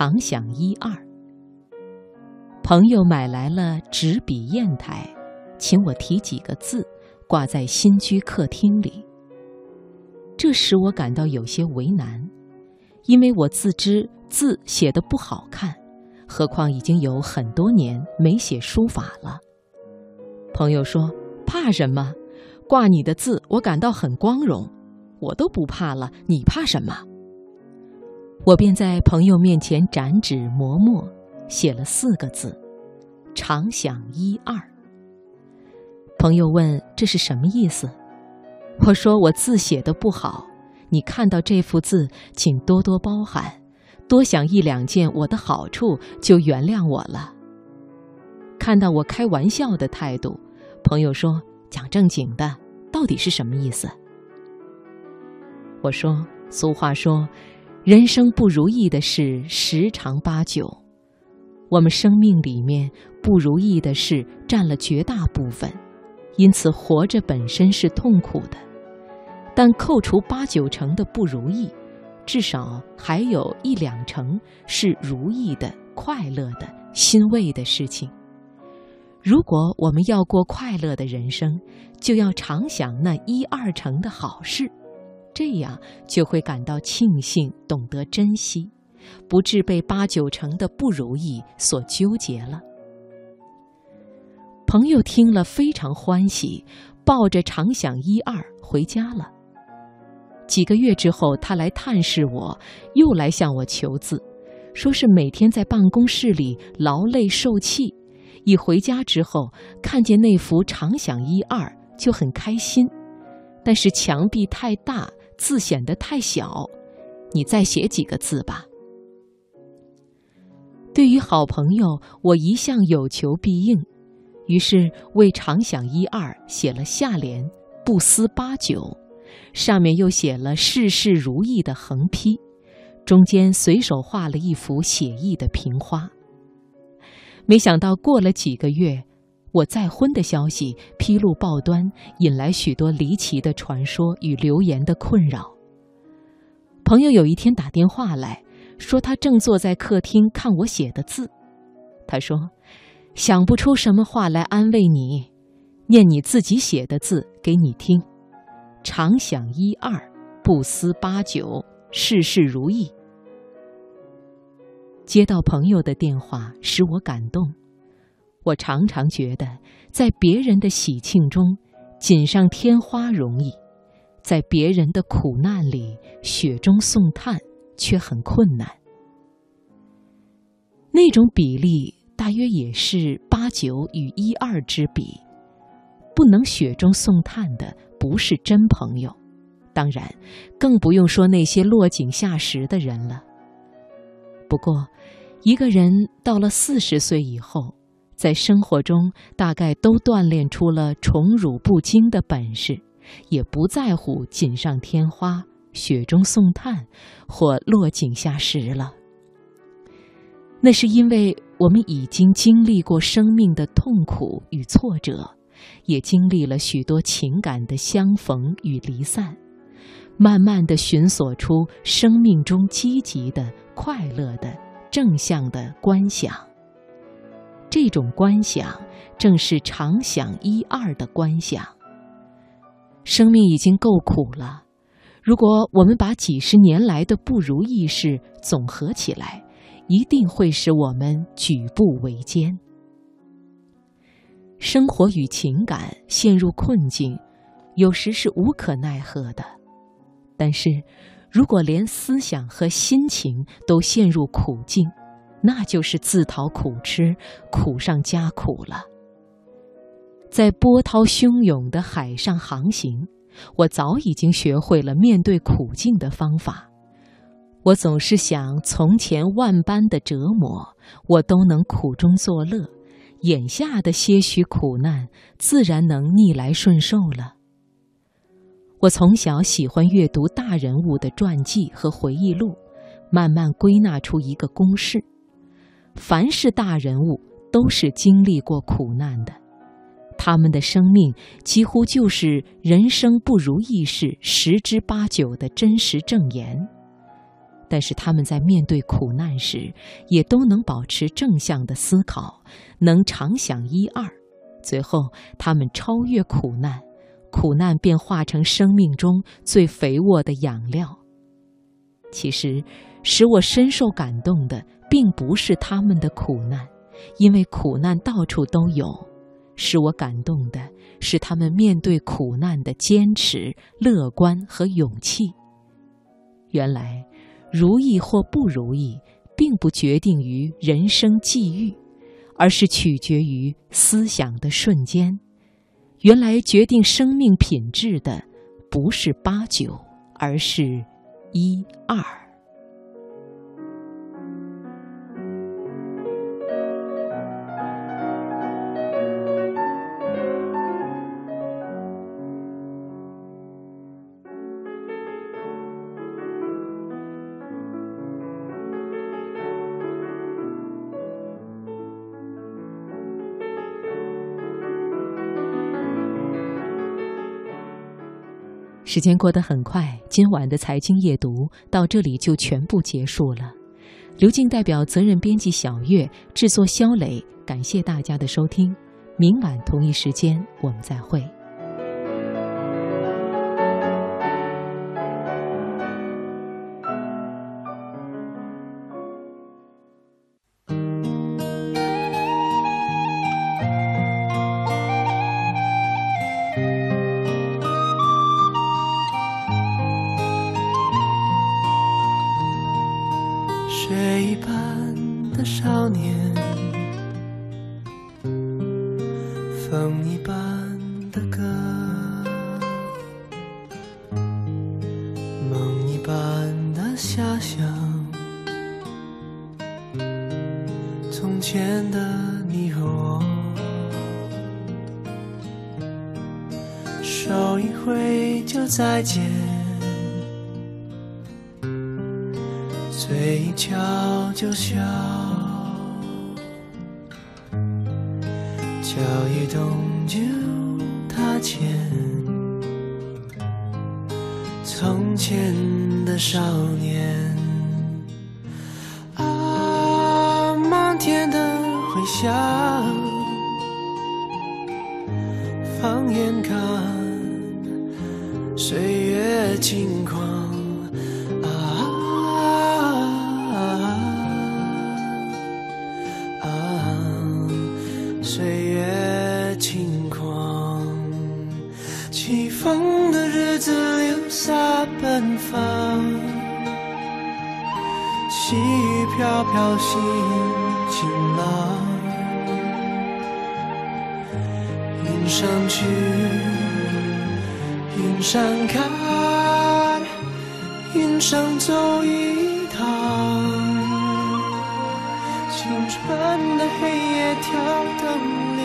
常想一二。朋友买来了纸笔砚台，请我题几个字，挂在新居客厅里。这使我感到有些为难，因为我自知字写的不好看，何况已经有很多年没写书法了。朋友说：“怕什么？挂你的字，我感到很光荣。我都不怕了，你怕什么？”我便在朋友面前展纸磨墨，写了四个字：“常想一二。”朋友问：“这是什么意思？”我说：“我字写的不好，你看到这幅字，请多多包涵，多想一两件我的好处，就原谅我了。”看到我开玩笑的态度，朋友说：“讲正经的，到底是什么意思？”我说：“俗话说。”人生不如意的事十常八九，我们生命里面不如意的事占了绝大部分，因此活着本身是痛苦的。但扣除八九成的不如意，至少还有一两成是如意的、快乐的、欣慰的事情。如果我们要过快乐的人生，就要常想那一二成的好事。这样就会感到庆幸，懂得珍惜，不致被八九成的不如意所纠结了。朋友听了非常欢喜，抱着常想一二回家了。几个月之后，他来探视我，又来向我求字，说是每天在办公室里劳累受气，一回家之后看见那幅常想一二就很开心，但是墙壁太大。字显得太小，你再写几个字吧。对于好朋友，我一向有求必应，于是为常想一二写了下联“不思八九”，上面又写了“事事如意”的横批，中间随手画了一幅写意的瓶花。没想到过了几个月。我再婚的消息披露报端，引来许多离奇的传说与流言的困扰。朋友有一天打电话来说，他正坐在客厅看我写的字。他说：“想不出什么话来安慰你，念你自己写的字给你听。常想一二，不思八九，事事如意。”接到朋友的电话，使我感动。我常常觉得，在别人的喜庆中锦上添花容易，在别人的苦难里雪中送炭却很困难。那种比例大约也是八九与一二之比。不能雪中送炭的不是真朋友，当然，更不用说那些落井下石的人了。不过，一个人到了四十岁以后，在生活中，大概都锻炼出了宠辱不惊的本事，也不在乎锦上添花、雪中送炭或落井下石了。那是因为我们已经经历过生命的痛苦与挫折，也经历了许多情感的相逢与离散，慢慢的寻索出生命中积极的、快乐的、正向的观想。这种观想，正是常想一二的观想。生命已经够苦了，如果我们把几十年来的不如意事总合起来，一定会使我们举步维艰。生活与情感陷入困境，有时是无可奈何的；但是，如果连思想和心情都陷入苦境，那就是自讨苦吃，苦上加苦了。在波涛汹涌的海上航行，我早已经学会了面对苦境的方法。我总是想，从前万般的折磨，我都能苦中作乐；眼下的些许苦难，自然能逆来顺受了。我从小喜欢阅读大人物的传记和回忆录，慢慢归纳出一个公式。凡是大人物，都是经历过苦难的，他们的生命几乎就是人生不如意事十之八九的真实证言。但是他们在面对苦难时，也都能保持正向的思考，能常想一二，最后他们超越苦难，苦难便化成生命中最肥沃的养料。其实，使我深受感动的，并不是他们的苦难，因为苦难到处都有；使我感动的是他们面对苦难的坚持、乐观和勇气。原来。如意或不如意，并不决定于人生际遇，而是取决于思想的瞬间。原来决定生命品质的，不是八九，而是一二。时间过得很快，今晚的财经夜读到这里就全部结束了。刘静代表责任编辑小月，制作肖磊，感谢大家的收听。明晚同一时间我们再会。水一般的少年风一般的歌梦一般的遐想从前的你和我手一挥就再见。嘴角就笑，脚一动就踏前，从前的少年，啊，漫天的回响，放眼看。岁月轻狂风的日子留下奔放，细雨飘飘心晴朗，云上去。云上看，云上走一趟，青春的黑夜跳灯。